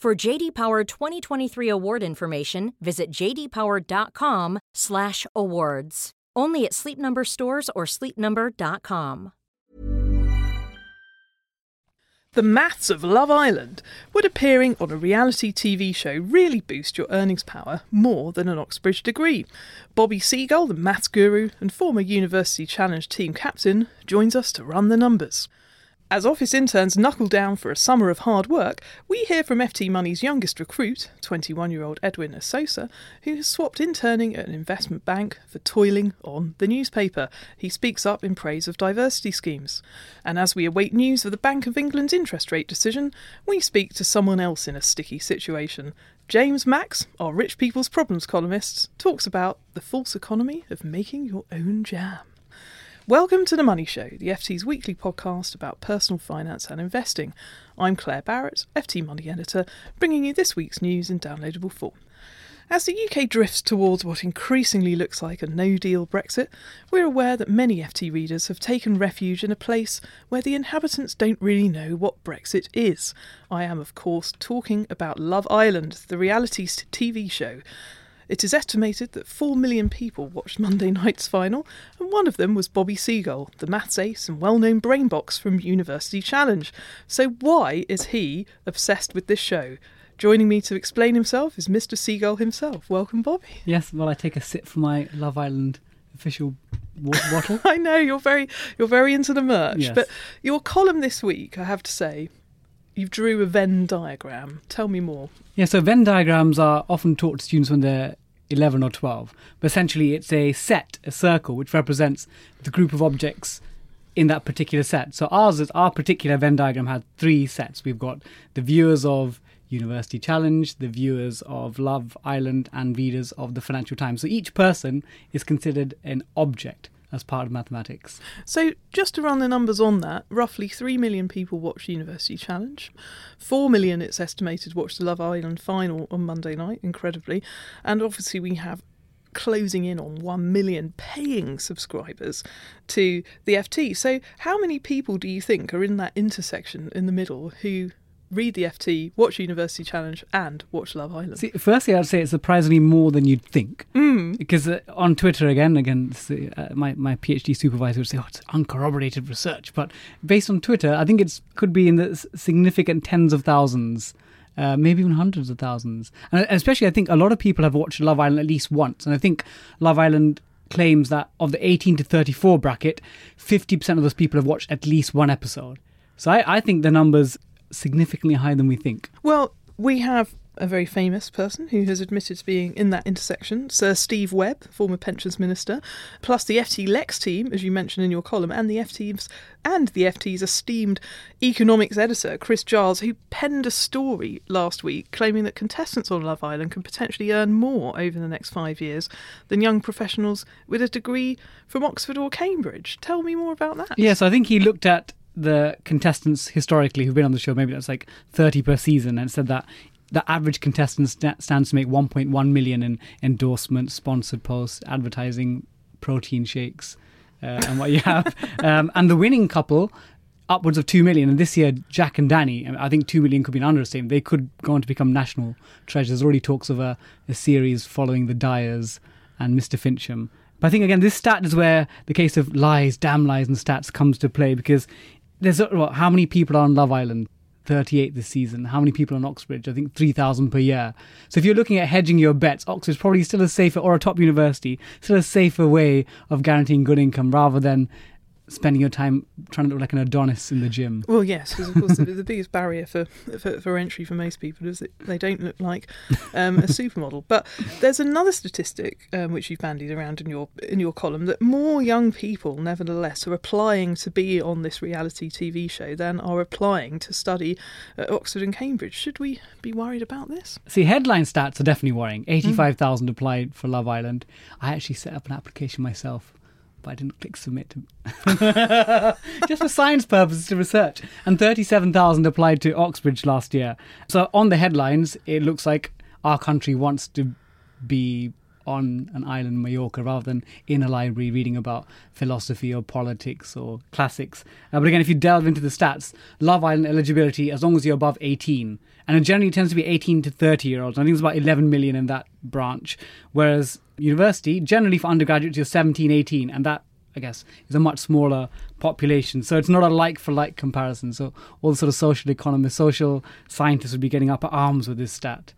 For JD Power 2023 award information, visit jdpower.com/awards. Only at Sleep Number stores or sleepnumber.com. The maths of Love Island. Would appearing on a reality TV show really boost your earnings power more than an Oxbridge degree? Bobby Seagull, the maths guru and former University Challenge team captain, joins us to run the numbers. As office interns knuckle down for a summer of hard work, we hear from FT Money's youngest recruit, 21 year old Edwin Asosa, who has swapped interning at an investment bank for toiling on the newspaper. He speaks up in praise of diversity schemes. And as we await news of the Bank of England's interest rate decision, we speak to someone else in a sticky situation. James Max, our Rich People's Problems columnist, talks about the false economy of making your own jam. Welcome to The Money Show, the FT's weekly podcast about personal finance and investing. I'm Claer Barrett, FT Money Editor, bringing you this week's news in downloadable form. As the UK drifts towards what increasingly looks like a no deal Brexit, we're aware that many FT readers have taken refuge in a place where the inhabitants don't really know what Brexit is. I am, of course, talking about Love Island, the reality TV show. It is estimated that 4 million people watched Monday night's final, and one of them was Bobby Seagull, the maths ace and well known brainbox from University Challenge. So, why is he obsessed with this show? Joining me to explain himself is Mr. Seagull himself. Welcome, Bobby. Yes, well, I take a sip from my Love Island official water bottle. I know you're very you're very into the merch, Yes. but your column this week, I have to say, you drew a Venn diagram. Tell me more. Yeah, so Venn diagrams are often taught to students when they're 11 or 12. But essentially, it's a set, a circle, which represents the group of objects in that particular set. So ours is our particular Venn diagram had three sets. We've got the viewers of University Challenge, the viewers of Love Island, and readers of the Financial Times. So each person is considered an object as part of mathematics. So, just to run the numbers on that, roughly 3 million people watched University Challenge. 4 million, it's estimated, watched the Love Island final on Monday night, incredibly. And obviously, we have closing in on 1 million paying subscribers to the FT. So, how many people do you think are in that intersection in the middle who read the FT, watch University Challenge, and watch Love Island? See, firstly, I'd say it's surprisingly more than you'd think. Because uh, on Twitter, again, again, uh, my my PhD supervisor would say, "Oh, it's uncorroborated research," but based on Twitter, I think it could be in the significant tens of thousands. Uh, maybe even hundreds of thousands, and especially I think a lot of people have watched Love Island at least once, and I think Love Island claims that of the 18 to 34 bracket, 50% of those people have watched at least one episode. So I, I think the number's significantly higher than we think. Well, we have a very famous person who has admitted to being in that intersection, Sir Steve Webb, former pensions minister, plus the FT Lex team, as you mentioned in your column, and the FT's and the FT's esteemed economics editor, Chris Giles, who penned a story last week claiming that contestants on Love Island can potentially earn more over the next five years than young professionals with a degree from Oxford or Cambridge. Tell me more about that. Yes, I think he looked at the contestants historically who've been on the show, maybe that's like 30 per season, and said that the average contestant sta- stands to make 1.1 million in endorsements, sponsored posts, advertising, protein shakes, uh, and what you have. um, and the winning couple, upwards of 2 million. And this year, Jack and Dani, I think 2 million could be an understatement. They could go on to become national treasures. There's already talks of a, a series following the Dyers and Mr. Fincham. But I think, again, this stat is where the case of lies, damn lies, and stats comes to play because there's what, how many people are on Love Island? 38 this season. How many people on Oxbridge? I think 3,000 per year. So if you're looking at hedging your bets, Oxbridge probably still a safer, or a top university, still a safer way of guaranteeing good income rather than spending your time trying to look like an Adonis in the gym. Well, yes, because of course the, the, biggest barrier for, for, for entry for most people is that they don't look like um, a supermodel. But there's another statistic um, which you've bandied around in your in your column that more young people, nevertheless, are applying to be on this reality TV show than are applying to study at Oxford and Cambridge. Should we be worried about this? See, headline stats are definitely worrying. Eighty-five thousand mm. applied for Love Island. I actually set up an application myself but I didn't click submit. Just for science purposes to research. And 37,000 applied to Oxbridge last year. So on the headlines, it looks like our country wants to be on an island in Mallorca rather than in a library reading about philosophy or politics or classics. Uh, but again, if you delve into the stats, Love Island eligibility, as long as you're above 18, and it generally tends to be 18 to 30 year olds. I think it's about 11 million in that branch. Whereas university, generally for undergraduates, you're 17, 18, and that I guess, is a much smaller population. So it's not a like for like comparison. So all the sort of social economists, social scientists would be getting up at arms with this stat.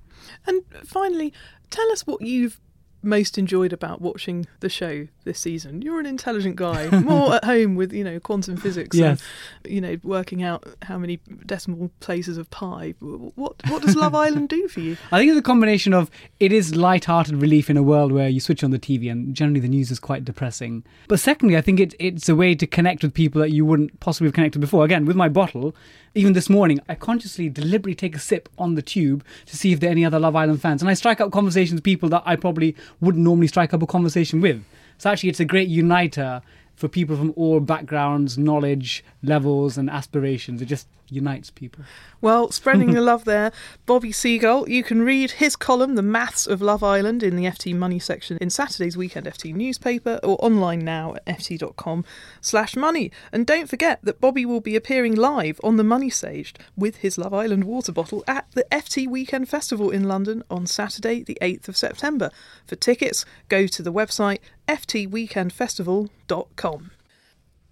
And finally, tell us what you've most enjoyed about watching the show this season? You're an intelligent guy, more at home with you know quantum physics, yes. and you know working out how many decimal places of pi. What what does Love Island do for you? I think it's a combination of it is light-hearted relief in a world where you switch on the TV and generally the news is quite depressing. But secondly, I think it it's a way to connect with people that you wouldn't possibly have connected before. Again, with my bottle, even this morning, I consciously, deliberately take a sip on the tube to see if there are any other Love Island fans. And I strike up conversations with people that I probably wouldn't normally strike up a conversation with. So actually, it's a great uniter for people from all backgrounds, knowledge levels, and aspirations. It just unites people. Well, spreading the love there, Bobby Seagull. You can read his column, The Maths of Love Island, in the FT Money section in Saturday's Weekend FT newspaper or online now at ft.com slash money. And don't forget that Bobby will be appearing live on the Money Stage with his Love Island water bottle at the FT Weekend Festival in London on Saturday, the 8th of September. For tickets, go to the website ftweekendfestival.com.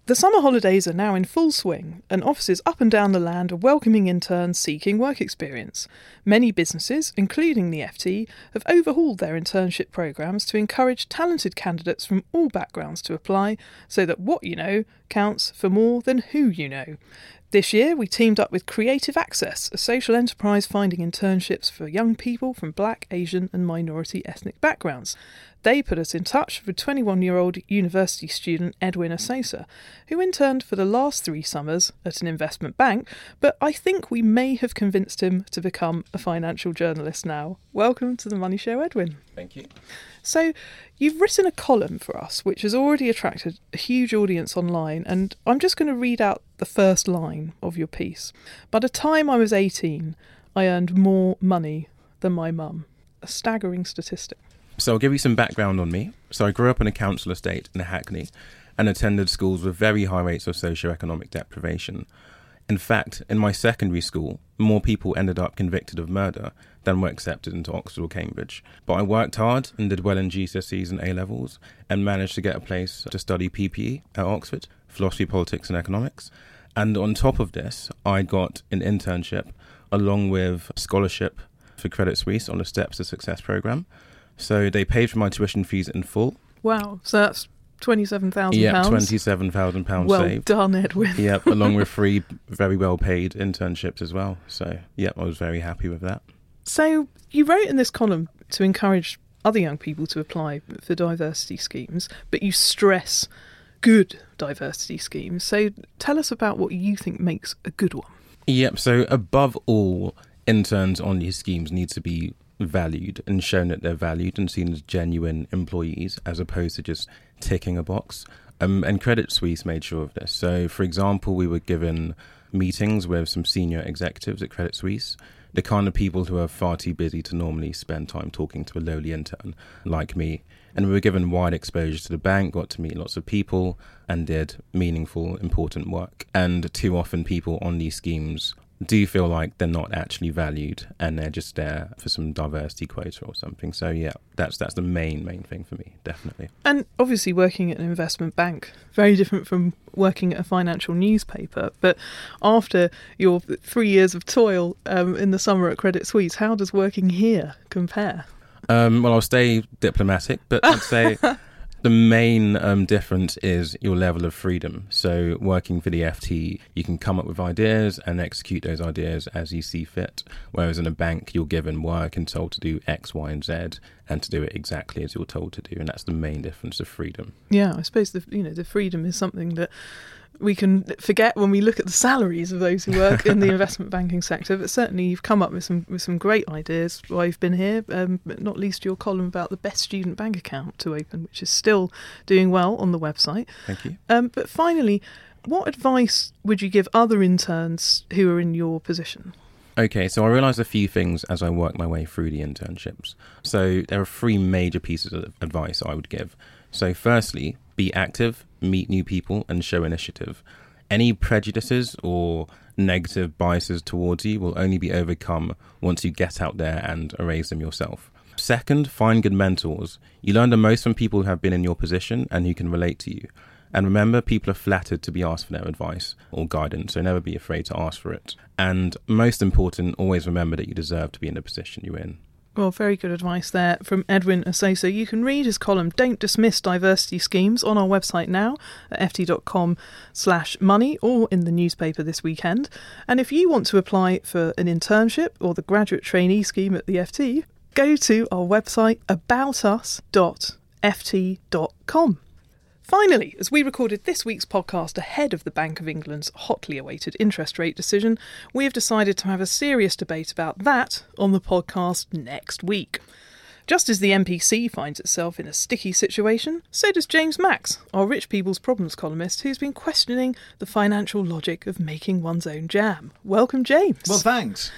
The summer holidays are now in full swing, and offices up and down the land are welcoming interns seeking work experience. Many businesses, including the FT, have overhauled their internship programs to encourage talented candidates from all backgrounds to apply so that what you know counts for more than who you know. This year, we teamed up with Creative Access, a social enterprise finding internships for young people from black, Asian, and minority ethnic backgrounds. They put us in touch with 21 year old university student Edwin Asosa, who interned for the last three summers at an investment bank, but I think we may have convinced him to become a financial journalist now. Welcome to the Money Show, Edwin. Thank you. So, you've written a column for us which has already attracted a huge audience online, and I'm just going to read out the first line of your piece. By the time I was 18, I earned more money than my mum. A staggering statistic. So I'll give you some background on me. So I grew up in a council estate in Hackney and attended schools with very high rates of socioeconomic deprivation. In fact, in my secondary school, more people ended up convicted of murder than were accepted into Oxford or Cambridge. But I worked hard and did well in GCSEs and A levels and managed to get a place to study PPE at Oxford, philosophy, politics, and economics. And on top of this, I got an internship along with scholarship for Credit Suisse on the Steps to Success program. So they paid for my tuition fees in full. Wow. So that's twenty-seven thousand. Yeah, twenty-seven thousand pounds well saved. Well done, Edwin. yep, along with three very well-paid internships as well. So yep, I was very happy with that. So you wrote in this column to encourage other young people to apply for diversity schemes, but you stress good diversity schemes. So tell us about what you think makes a good one. Yep. So above all, interns on these schemes need to be valued and shown that they're valued and seen as genuine employees as opposed to just ticking a box. Um, and Credit Suisse made sure of this. So, for example, we were given meetings with some senior executives at Credit Suisse, the kind of people who are far too busy to normally spend time talking to a lowly intern like me. And we were given wide exposure to the bank, got to meet lots of people, and did meaningful, important work. And too often, people on these schemes do you feel like they're not actually valued and they're just there for some diversity quota or something. So yeah, that's that's the main main thing for me, definitely. And obviously, working at an investment bank very different from working at a financial newspaper. But after your three years of toil um, in the summer at Credit Suisse, how does working here compare? Um, well, I'll stay diplomatic, but I'd say the main um, difference is your level of freedom. So, working for the FT, you can come up with ideas and execute those ideas as you see fit. Whereas in a bank, you're given work and told to do X, Y, and Z, and to do it exactly as you're told to do. And that's the main difference of freedom. Yeah, I suppose the you know the freedom is something that we can forget when we look at the salaries of those who work in the investment banking sector. But certainly, you've come up with some with some great ideas while you've been here. Um, not least your column about the best student bank account to open, which is still doing well on the website. Thank you. Um, but finally, what advice would you give other interns who are in your position? Okay, so I realised a few things as I worked my way through the internships. So there are three major pieces of advice I would give. So, firstly, be active, meet new people, and show initiative. Any prejudices or negative biases towards you will only be overcome once you get out there and erase them yourself. Second, find good mentors. You learn the most from people who have been in your position and who can relate to you. And remember, people are flattered to be asked for their advice or guidance, so never be afraid to ask for it. And most important, always remember that you deserve to be in the position you're in. Well, very good advice there from Edwin Asosa. You can read his column Don't Dismiss Diversity Schemes on our website now at ft.com slash money or in the newspaper this weekend. And if you want to apply for an internship or the graduate trainee scheme at the FT, go to our website aboutus.ft.com. Finally, as we recorded this week's podcast ahead of the Bank of England's hotly awaited interest rate decision, we have decided to have a serious debate about that on the podcast next week. Just as the MPC finds itself in a sticky situation, so does James Max, our Rich People's Problems columnist, who's been questioning the financial logic of making one's own jam. Welcome, James. Well, thanks.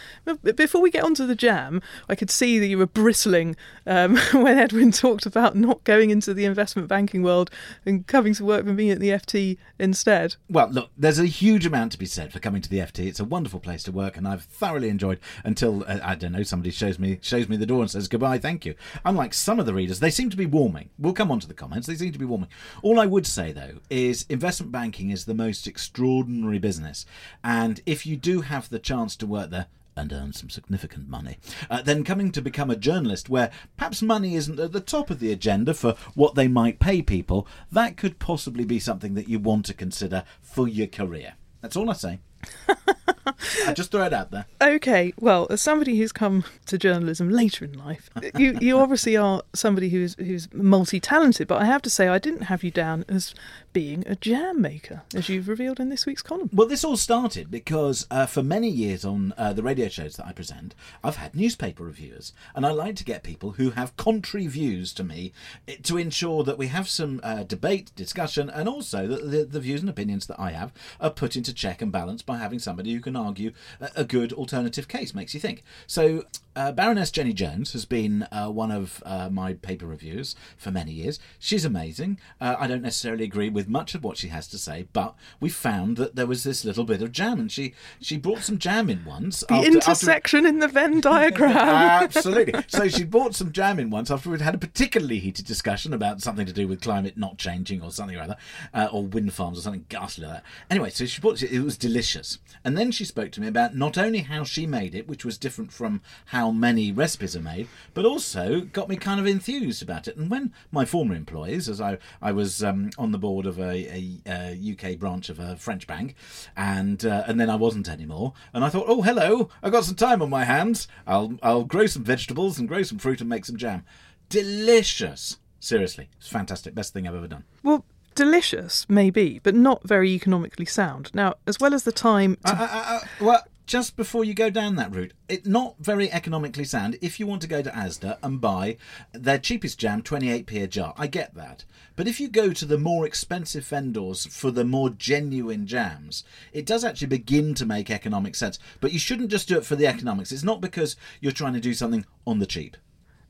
Before we get onto the jam, I could see that you were bristling um, when Edwin talked about not going into the investment banking world and coming to work for me at the FT instead. Well, look, there's a huge amount to be said for coming to the FT. It's a wonderful place to work, and I've thoroughly enjoyed until uh, I don't know somebody shows me shows me the door and says goodbye, thank you. Unlike some of the readers, they seem to be warming. We'll come on to the comments. They seem to be warming. All I would say, though, is investment banking is the most extraordinary business. And if you do have the chance to work there, and earn some significant money. Uh, then coming to become a journalist where perhaps money isn't at the top of the agenda for what they might pay people, that could possibly be something that you want to consider for your career. That's all I say. I just throw it out there. Okay, well, as somebody who's come to journalism later in life, you you obviously are somebody who's who's multi-talented. But I have to say, I didn't have you down as being a jam maker, as you've revealed in this week's column. Well, this all started because uh, for many years on uh, the radio shows that I present, I've had newspaper reviewers, and I like to get people who have contrary views to me eh, to ensure that we have some uh, debate, discussion, and also that the, the views and opinions that I have are put into check and balance by having somebody who can argue a, good alternative case. Makes you think. So uh, Baroness Jenny Jones has been uh, one of uh, my paper reviewers for many years. She's amazing. Uh, I don't necessarily agree with much of what she has to say, but we found that there was this little bit of jam, and she she brought some jam in once. The after, intersection after... in the Venn diagram. Absolutely. So she brought some jam in once after we'd had a particularly heated discussion about something to do with climate not changing or something or other, uh, or wind farms or something ghastly like that. Anyway, so she brought it, it was delicious, and then she spoke to me about not only how she made it, which was different from how how many recipes are made, but also got me kind of enthused about it. And when my former employees, as I, I was um, on the board of a, a, a, UK branch of a French bank, and uh, and then I wasn't anymore, and I thought, oh hello, I've got some time on my hands. I'll I'll grow some vegetables and grow some fruit and make some jam. Delicious. Seriously, it's fantastic. Best thing I've ever done. Well, delicious, maybe, but not very economically sound. Now, as well as the time. To... Uh, uh, uh, well, just before you go down that route, it's not very economically sound if you want to go to Asda and buy their cheapest jam 28p a jar. I get that. But if you go to the more expensive vendors for the more genuine jams, it does actually begin to make economic sense. But you shouldn't just do it for the economics. It's not because you're trying to do something on the cheap.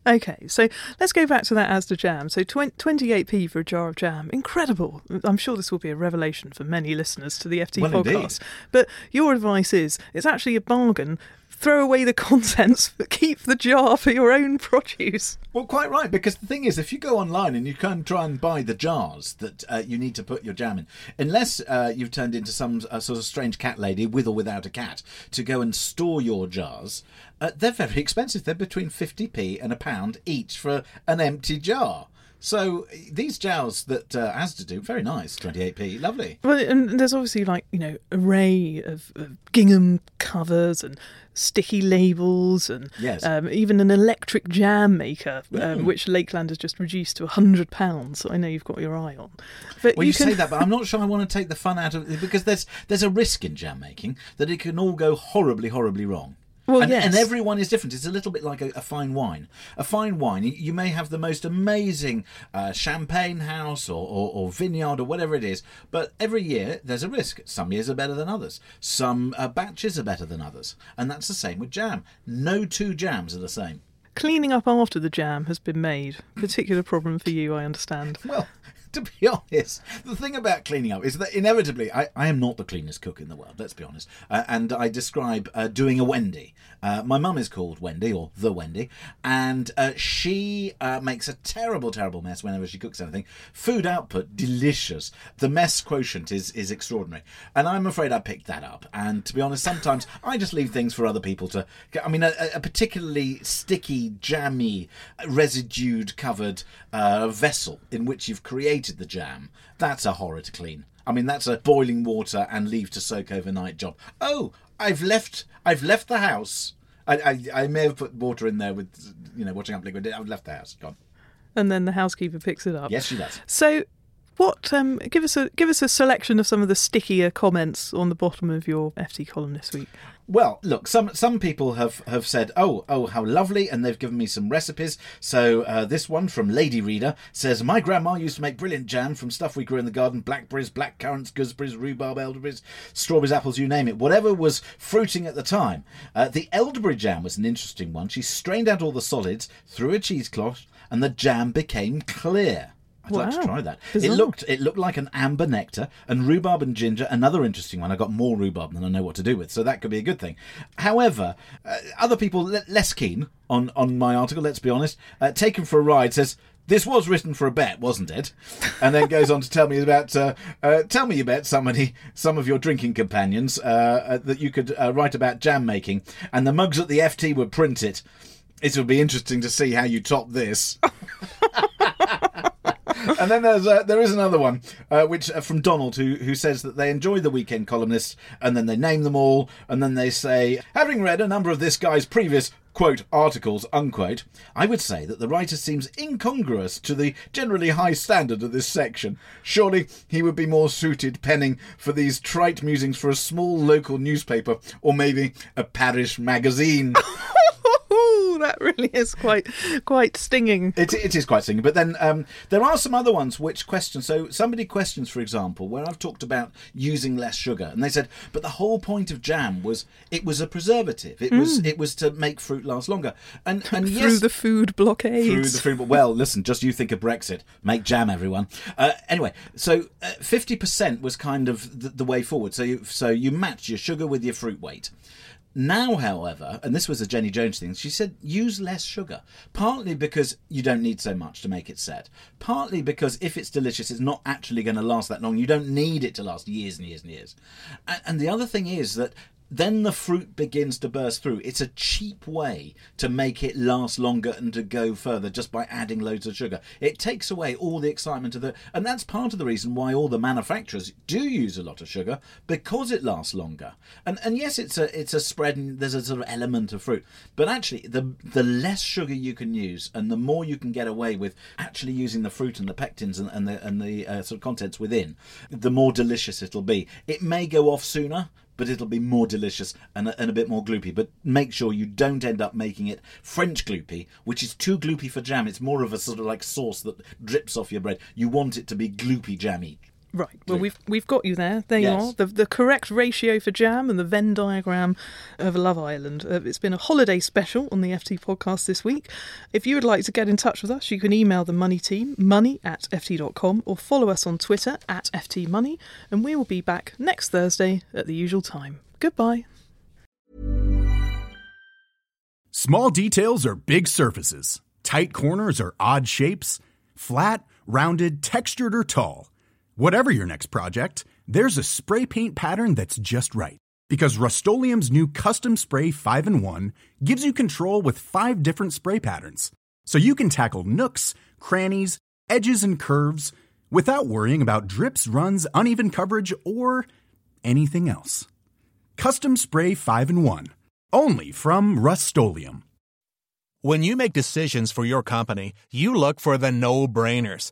Okay, so let's go back to that Asda jam. So 20, 28p for a jar of jam. Incredible. I'm sure this will be a revelation for many listeners to the FT Well, podcast. indeed. But your advice is it's actually a bargain. Throw away the contents, but keep the jar for your own produce. Well, quite right, because the thing is, if you go online and you can try and buy the jars that uh, you need to put your jam in, unless uh, you've turned into some uh, sort of strange cat lady with or without a cat to go and store your jars, uh, they're very expensive. They're between 50p and a pound each for an empty jar. So these jars that uh, Asda do, very nice, 28p, lovely. Well, and there's obviously like you know array of, of gingham covers and sticky labels and Yes. um, even an electric jam maker, um, which Lakeland has just reduced to hundred pounds. So I know you've got your eye on. But Well, you, can, say that, but I'm not sure I want to take the fun out of it because there's there's a risk in jam making that it can all go horribly, horribly wrong. Well, and, yes. and everyone is different. It's a little bit like a, a fine wine. A fine wine, you- you may have the most amazing uh, champagne house or, or, or vineyard or whatever it is, but every year there's a risk. Some years are better than others. Some uh, batches are better than others, and that's the same with jam. No two jams are the same. Cleaning up after the jam has been made. Particular problem for you, I understand. Well, to be honest, the thing about cleaning up is that inevitably, I, I am not the cleanest cook in the world, let's be honest. Uh, and I describe uh, doing a Wendy. Uh, my mum is called Wendy, or the Wendy, and uh, she uh, makes a terrible, terrible mess whenever she cooks anything. Food output, delicious. The mess quotient is, is extraordinary. And I'm afraid I picked that up. And to be honest, sometimes I just leave things for other people to. I mean, a, a particularly sticky, jammy, residued covered uh, vessel in which you've created the jam, that's a horror to clean. I mean, that's a boiling water and leave to soak overnight job. Oh, I've left. I've left the house. I, I, I may have put water in there with, you know, washing up liquid. I've left the house. Gone. And then the housekeeper picks it up. Yes, she does. So, what? Um, give us a give us a selection of some of the stickier comments on the bottom of your FT column this week. Well, look, some some people have, have said, "Oh, oh, how lovely," and they've given me some recipes. So uh, this one from Lady Reader says, "My grandma used to make brilliant jam from stuff we grew in the garden: blackberries, black currants, gooseberries, rhubarb, elderberries, strawberries, apples, you name it, whatever was fruiting at the time." Uh, the elderberry jam was an interesting one. She strained out all the solids, through a cheesecloth, and the jam became clear. I'd like to try that. Bizarre. It looked it looked like an amber nectar and rhubarb and ginger. Another interesting one. I got more rhubarb than I know what to do with, so that could be a good thing. However, uh, other people le- less keen on on my article. Let's be honest. Uh, Taken for a ride says. This was written for a bet, wasn't it? And then goes on to tell me about uh, uh, tell me about somebody, some of your drinking companions uh, uh, that you could uh, write about jam making, and the mugs at the FT would print it. It would be interesting to see how you top this. and then there's uh, there is another one uh, which uh, from Donald who who says that they enjoy the weekend columnists and then they name them all and then they say having read a number of this guy's previous quote articles unquote I would say that the writer seems incongruous to the generally high standard of this section. Surely he would be more suited penning for these trite musings for a small local newspaper or maybe a parish magazine Ooh, that really is quite quite stinging. It, it is quite singing, but then um, there are some other ones which question. So somebody questions, for example, where I've talked about using less sugar, and they said, but the whole point of jam was it was a preservative. It was it was to make fruit last longer. And and Through yes, the food blockade. through the fruit. Well, listen, just you think of Brexit. Make jam, everyone. Uh, anyway, so fifty percent was kind of the, the way forward. So you so you match your sugar with your fruit weight. Now, however, and this was a Jenny Jones thing, she said use less sugar. Partly because you don't need so much to make it set. Partly because if it's delicious, it's not actually going to last that long. You don't need it to last years and years and years. And, and the other thing is that then the fruit begins to burst through. It's a cheap way to make it last longer and to go further just by adding loads of sugar. It takes away all the excitement of the, and that's part of the reason why all the manufacturers do use a lot of sugar because it lasts longer. And and yes, it's a it's a spread and there's a sort of element of fruit, but actually the the less sugar you can use and the more you can get away with actually using the fruit and the pectins and, and the and the uh, sort of contents within, the more delicious it'll be. It may go off sooner but it'll be more delicious and a, and a bit more gloopy. But make sure you don't end up making it French gloopy, which is too gloopy for jam. It's more of a sort of like sauce that drips off your bread. You want it to be gloopy jammy. Right. Well, we've we've got you there. There Yes. you are. The the correct ratio for jam and the Venn diagram of Love Island. Uh, it's been a holiday special on the FT podcast this week. If you would like to get in touch with us, you can email the Money Team, money at ft.com, or follow us on Twitter at ftmoney, and we will be back next Thursday at the usual time. Goodbye. Small details are big surfaces. Tight corners are odd shapes. Flat, rounded, textured, or tall. Whatever your next project, there's a spray paint pattern that's just right. Because Rust-Oleum Custom Spray 5 in 1 gives you control with five different spray patterns. So you can tackle nooks, crannies, edges, and curves without worrying about drips, runs, uneven coverage, or anything else. Custom Spray 5 in 1. Only from Rust When you make decisions for your company, you look for the no brainers.